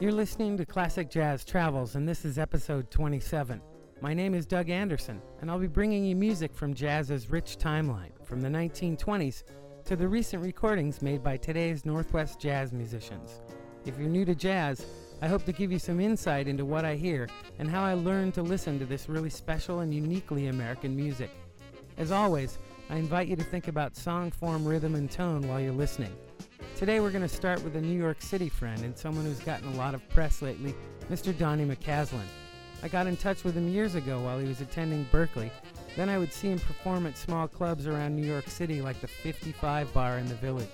You're listening to Classic Jazz Travels, and this is episode 27. My name is Doug Anderson, and I'll be bringing you music from jazz's rich timeline, from the 1920s to the recent recordings made by today's Northwest jazz musicians. If you're new to jazz, I hope to give you some insight into what I hear and how I learned to listen to this really special and uniquely American music. As always, I invite you to think about song form, rhythm, and tone while you're listening. Today we're going to start with a New York City friend and someone who's gotten a lot of press lately, Mr. Donny McCaslin. I got in touch with him years ago while he was attending Berklee. Then I would see him perform at small clubs around New York City like the 55 Bar in the Village.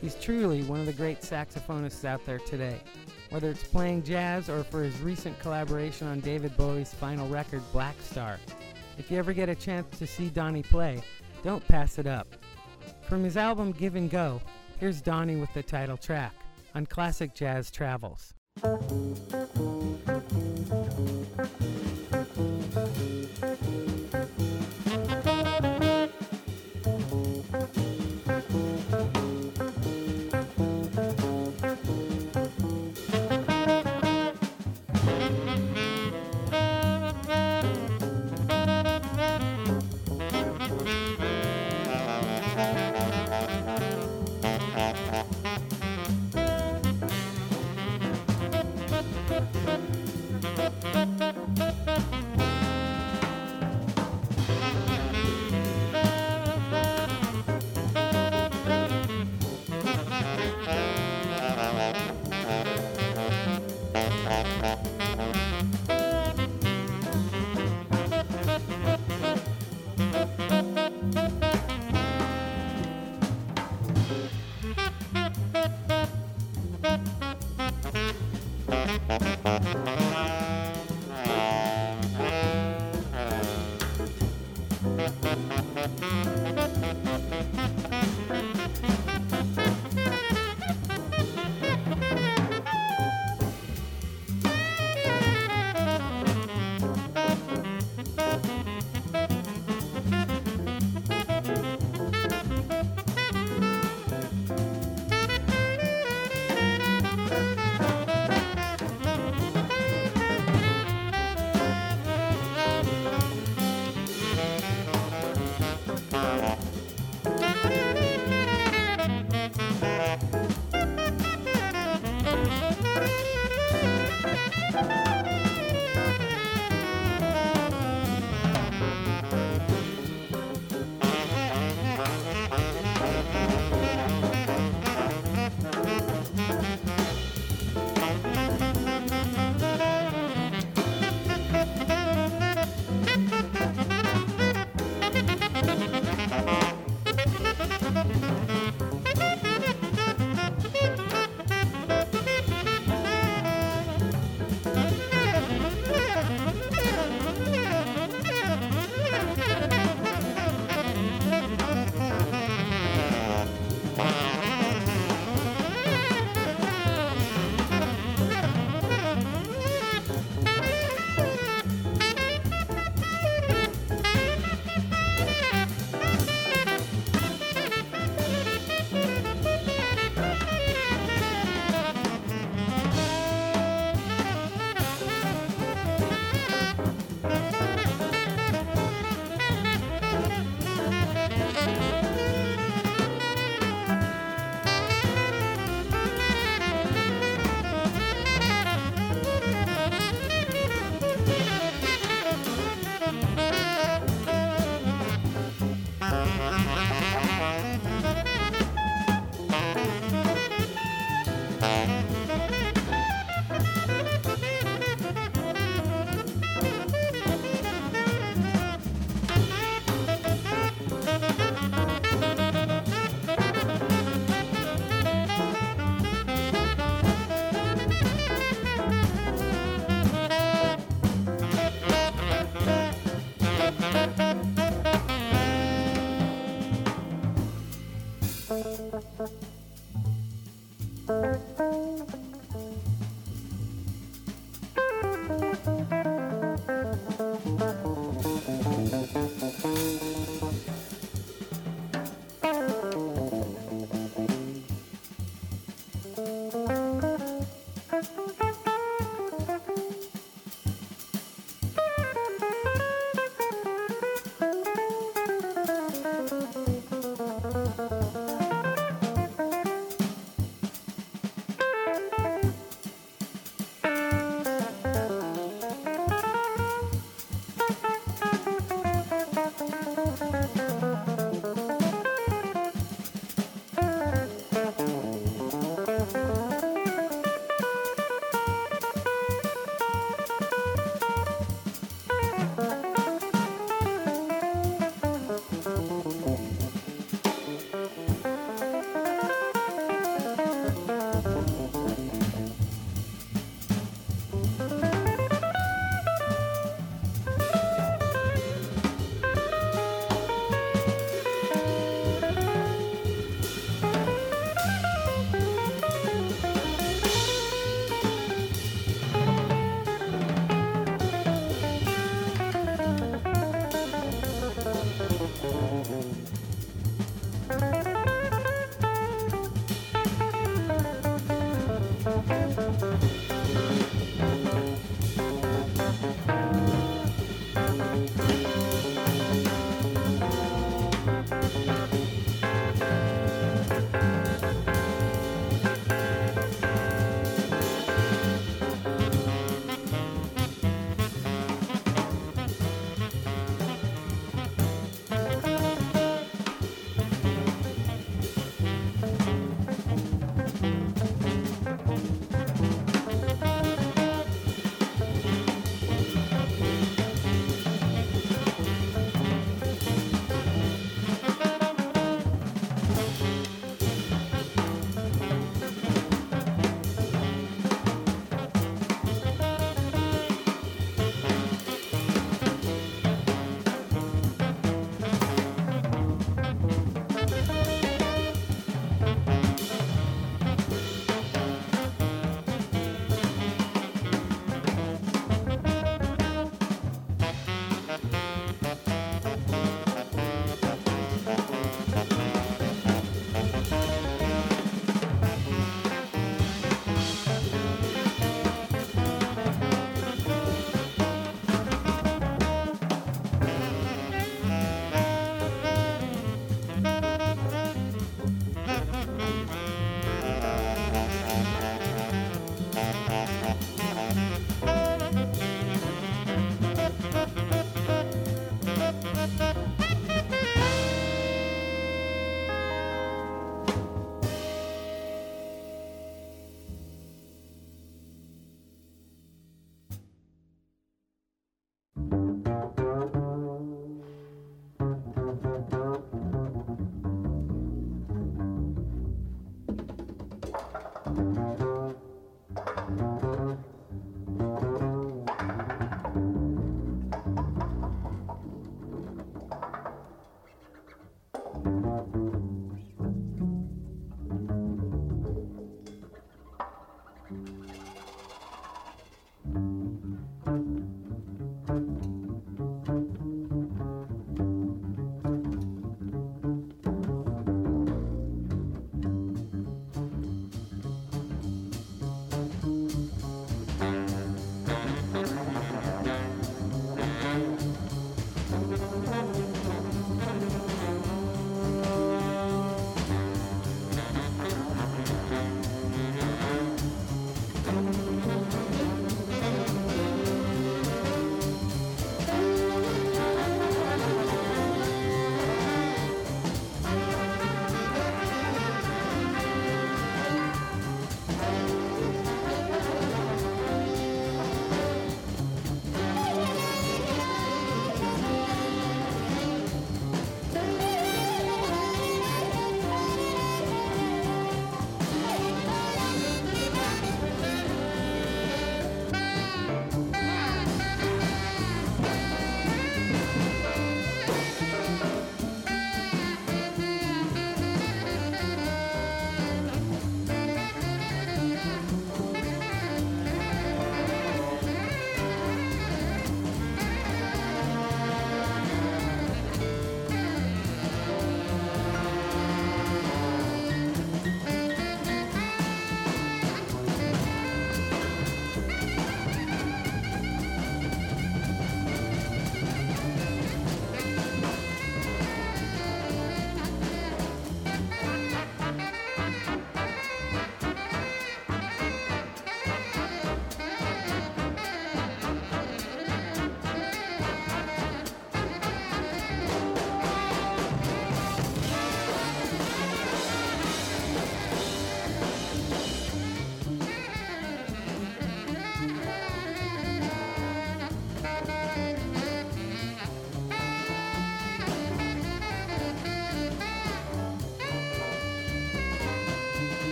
He's truly one of the great saxophonists out there today. Whether it's playing jazz or for his recent collaboration on David Bowie's final record, Blackstar. If you ever get a chance to see Donny play, don't pass it up. From his album Give and Go, Here's Donny with the title track on Classic Jazz Travels.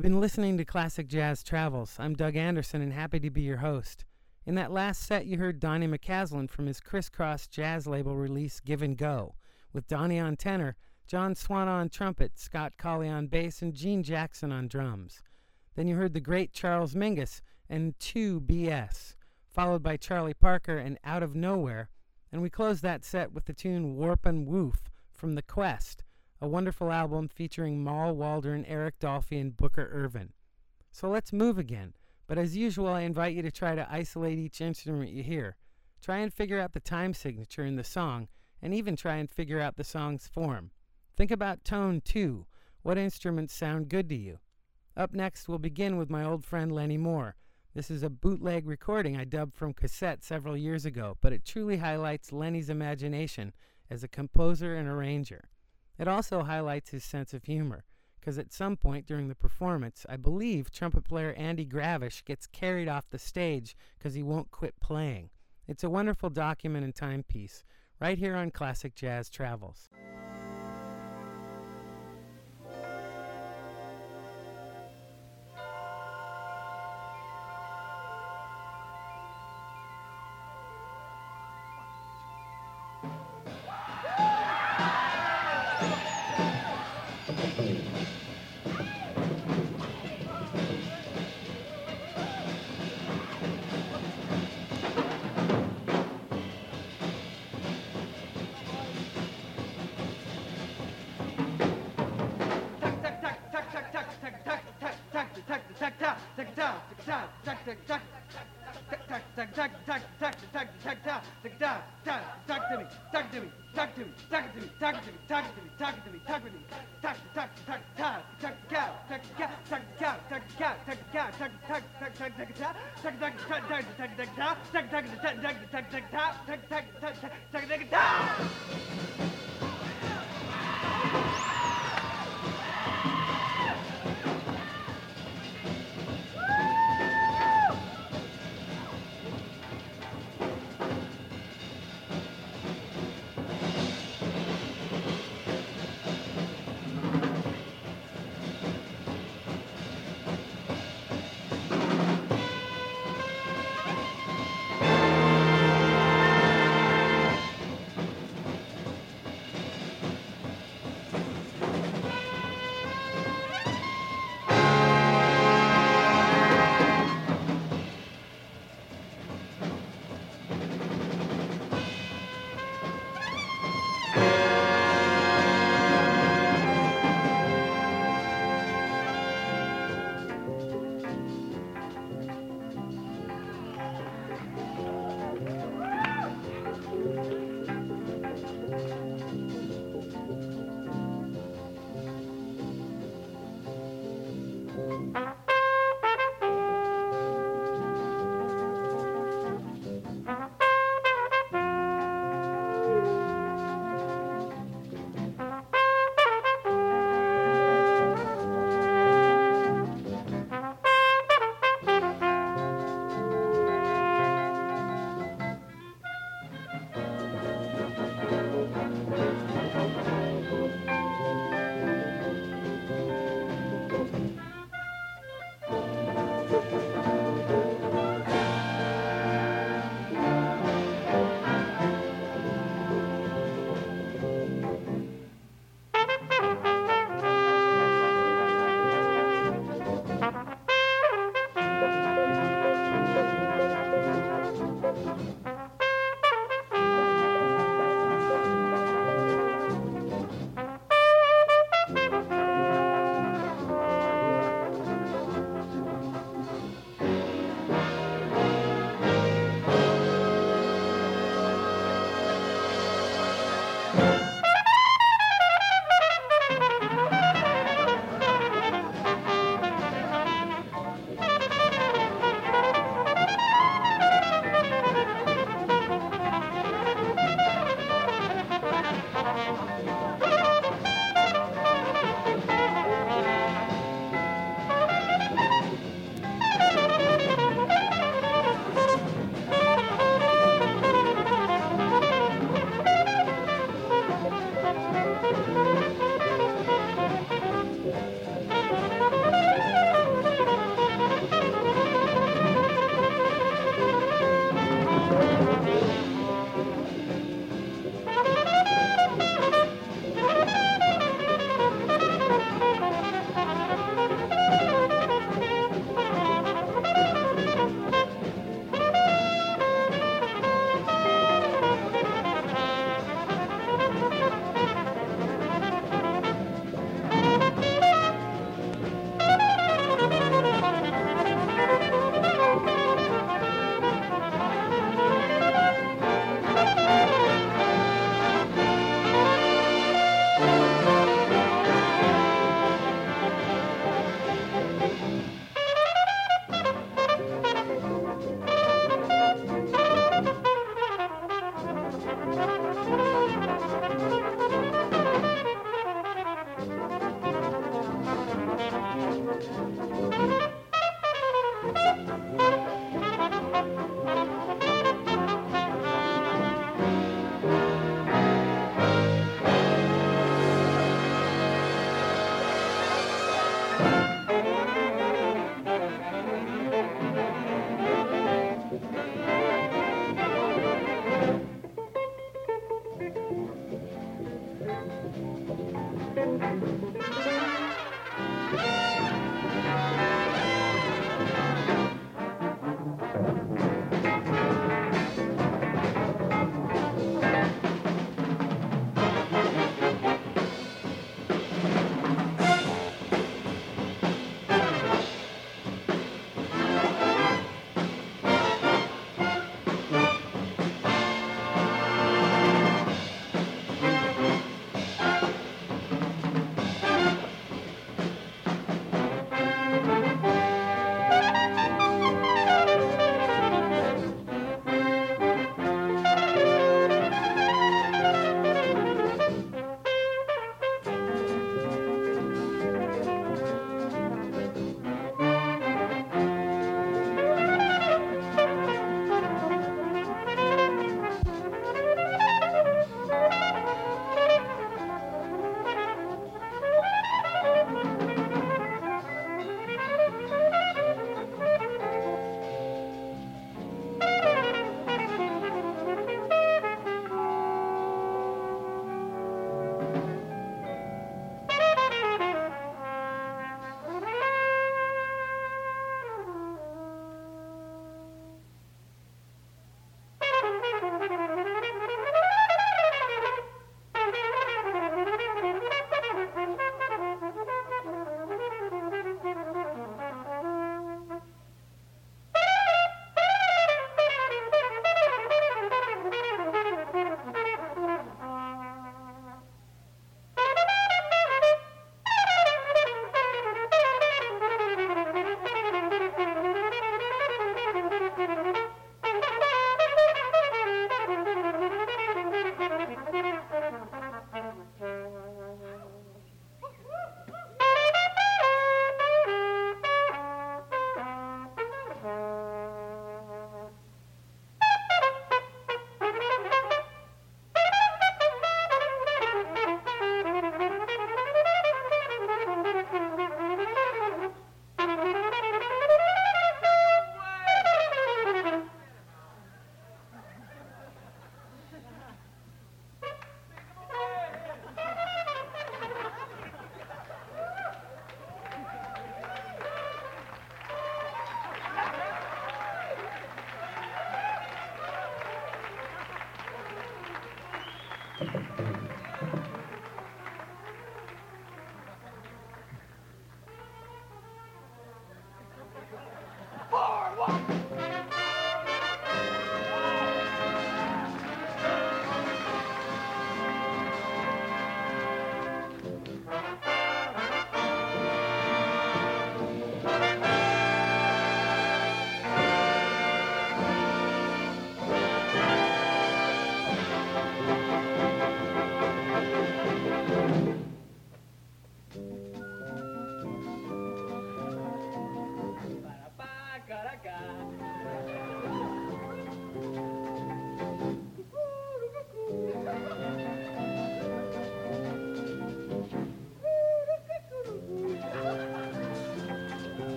You've been listening to Classic Jazz Travels. I'm Doug Anderson and happy to be your host. In that last set, you heard Donny McCaslin from his Criss Cross jazz label release Give and Go, with Donny on tenor, John Swana on trumpet, Scott Colley on bass, and Gene Jackson on drums. Then you heard the great Charles Mingus and 2BS, followed by Charlie Parker and Out of Nowhere, and we closed that set with the tune Warp and Woof from The Quest, a wonderful album featuring Mal Waldron, Eric Dolphy, and Booker Ervin. So let's move again. But as usual, I invite you to try to isolate each instrument you hear. Try and figure out the time signature in the song, and even try and figure out the song's form. Think about tone too. What instruments sound good to you? Up next, we'll begin with my old friend Lenny Moore. This is a bootleg recording I dubbed from cassette several years ago, but it truly highlights Lenny's imagination as a composer and arranger. It also highlights his sense of humor, because at some point during the performance, I believe trumpet player Andy Gravish gets carried off the stage because he won't quit playing. It's a wonderful document and timepiece, right here on Classic Jazz Travels.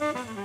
Mm-hmm.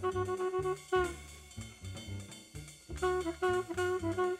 Thank you.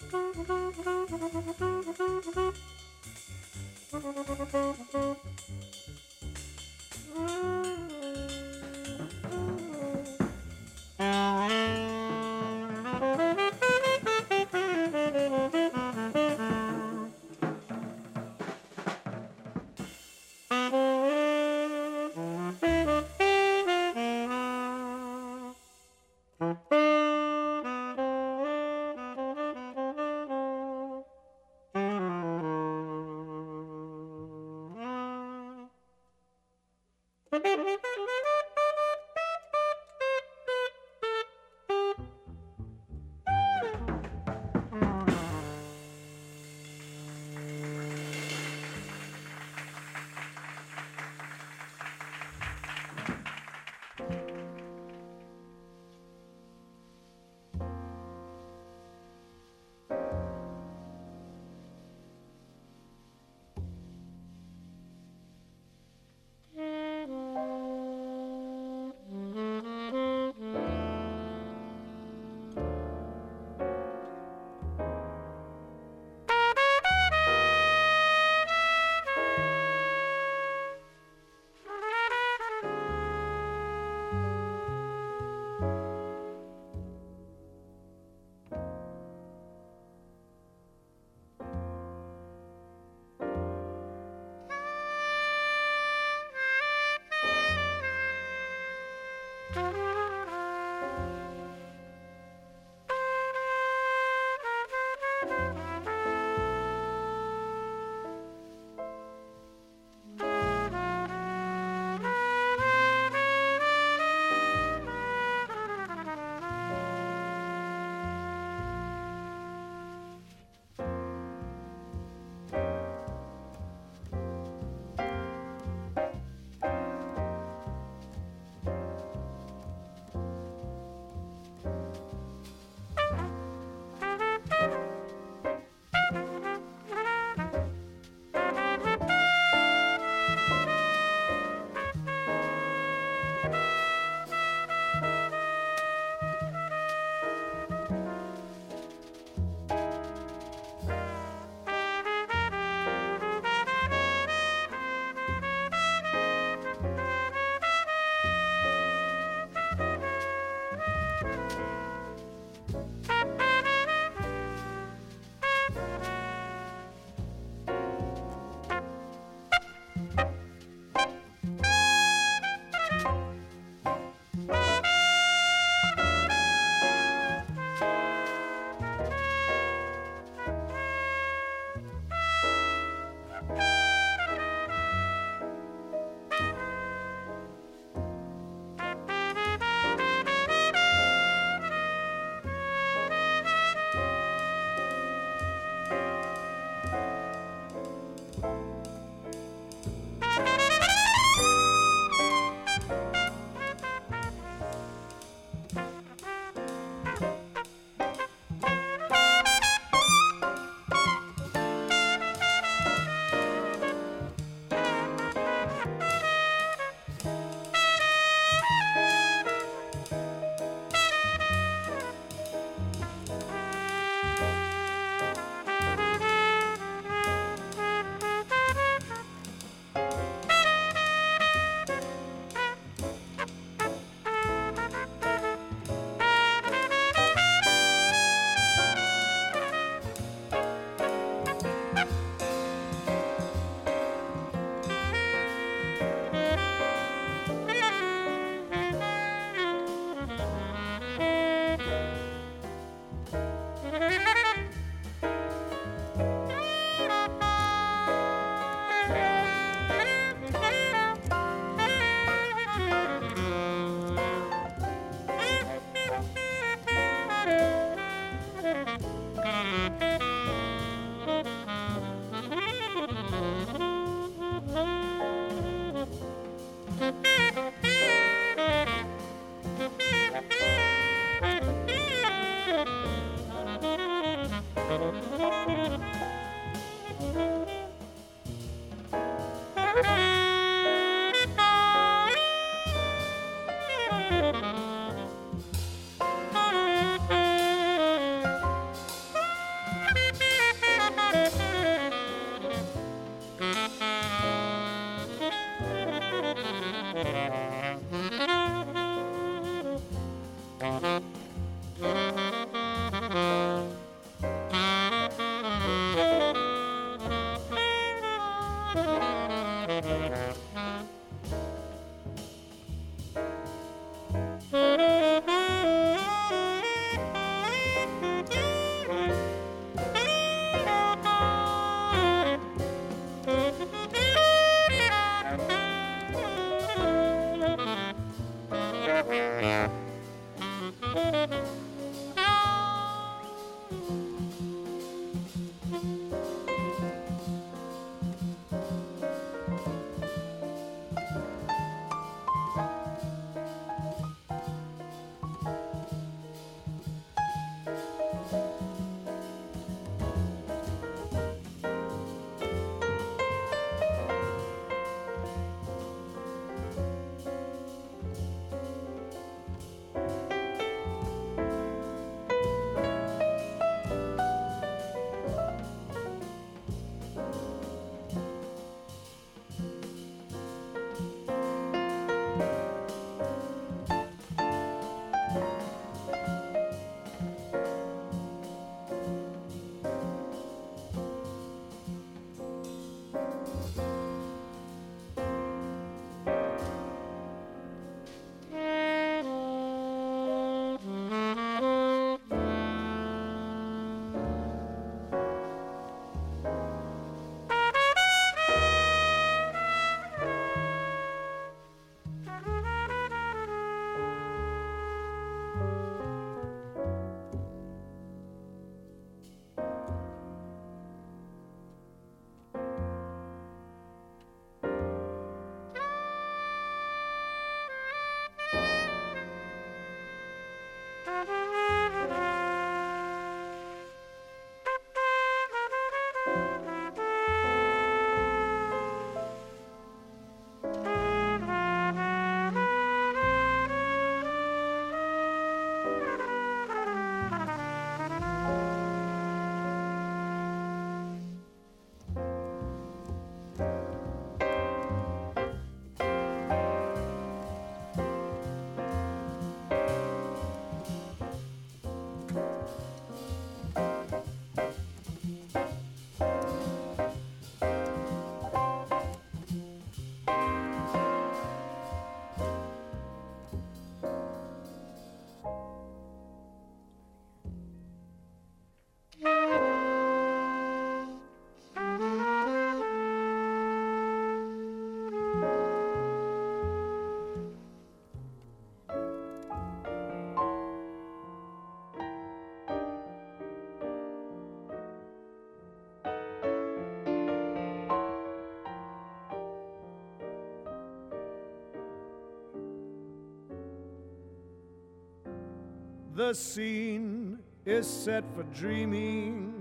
The scene is set for dreaming.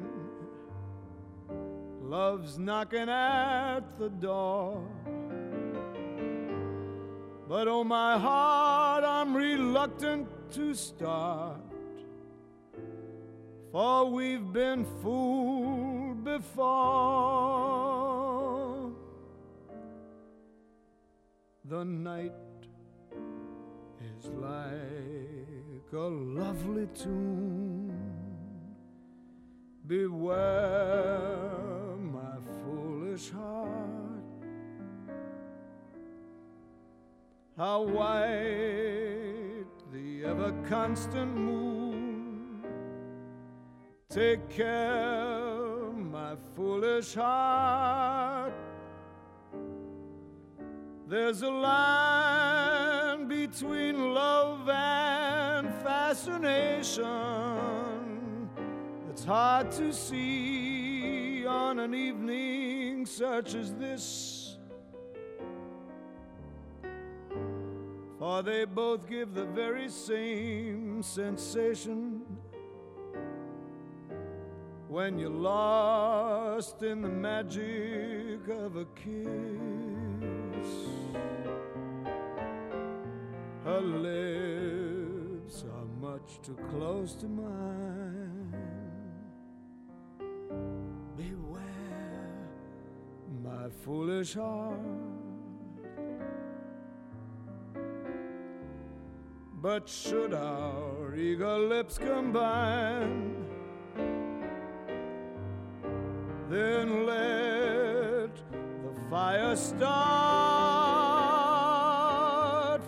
Love's knocking at the door. But oh, my heart, I'm reluctant to start. For we've been fooled care, my foolish heart. There's a line between love and fascination that's hard to see on an evening such as this. For they both give the very same sensation. When you're lost in the magic of a kiss. Her lips are much too close to mine. Beware, my foolish heart. But should our eager lips combine, then let the fire start.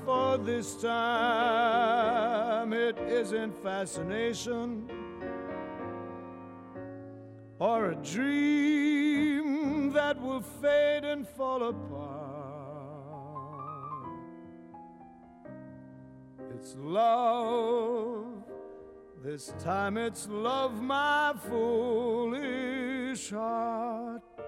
For this time it isn't fascination or a dream that will fade and fall apart. It's love. This time it's love, my foolish heart.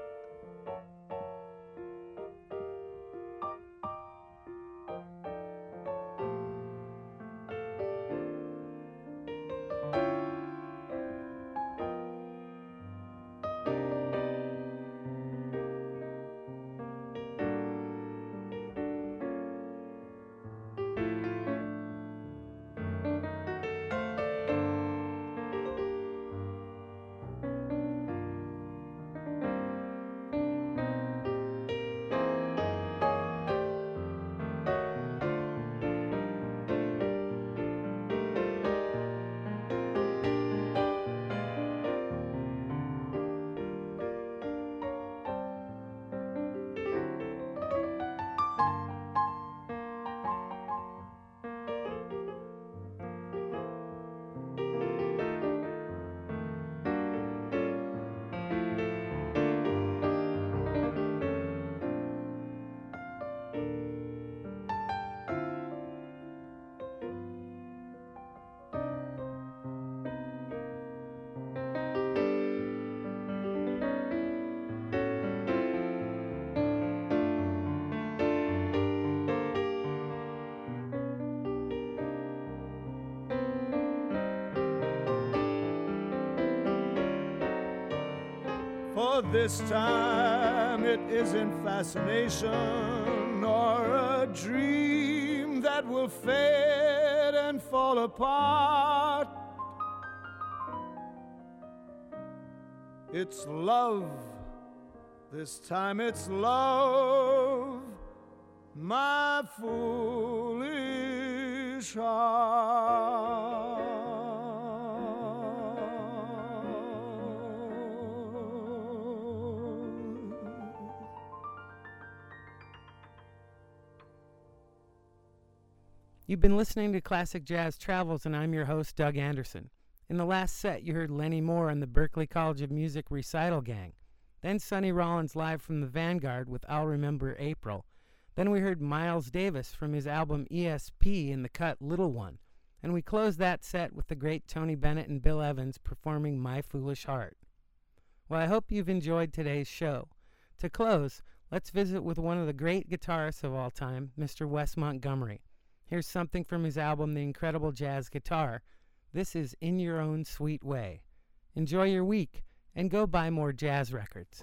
This time it isn't fascination or a dream that will fade and fall apart. It's love. This time it's love, my foolish heart. You've been listening to Classic Jazz Travels, and I'm your host, Doug Anderson. In the last set, you heard Lenny Moore and the Berklee College of Music Recital Gang. Then Sonny Rollins live from the Vanguard with I'll Remember April. Then we heard Miles Davis from his album ESP in the cut Little One. And we closed that set with the great Tony Bennett and Bill Evans performing My Foolish Heart. Well, I hope you've enjoyed today's show. To close, let's visit with one of the great guitarists of all time, Mr. Wes Montgomery. Here's something from his album, The Incredible Jazz Guitar. This is In Your Own Sweet Way. Enjoy your week and go buy more jazz records.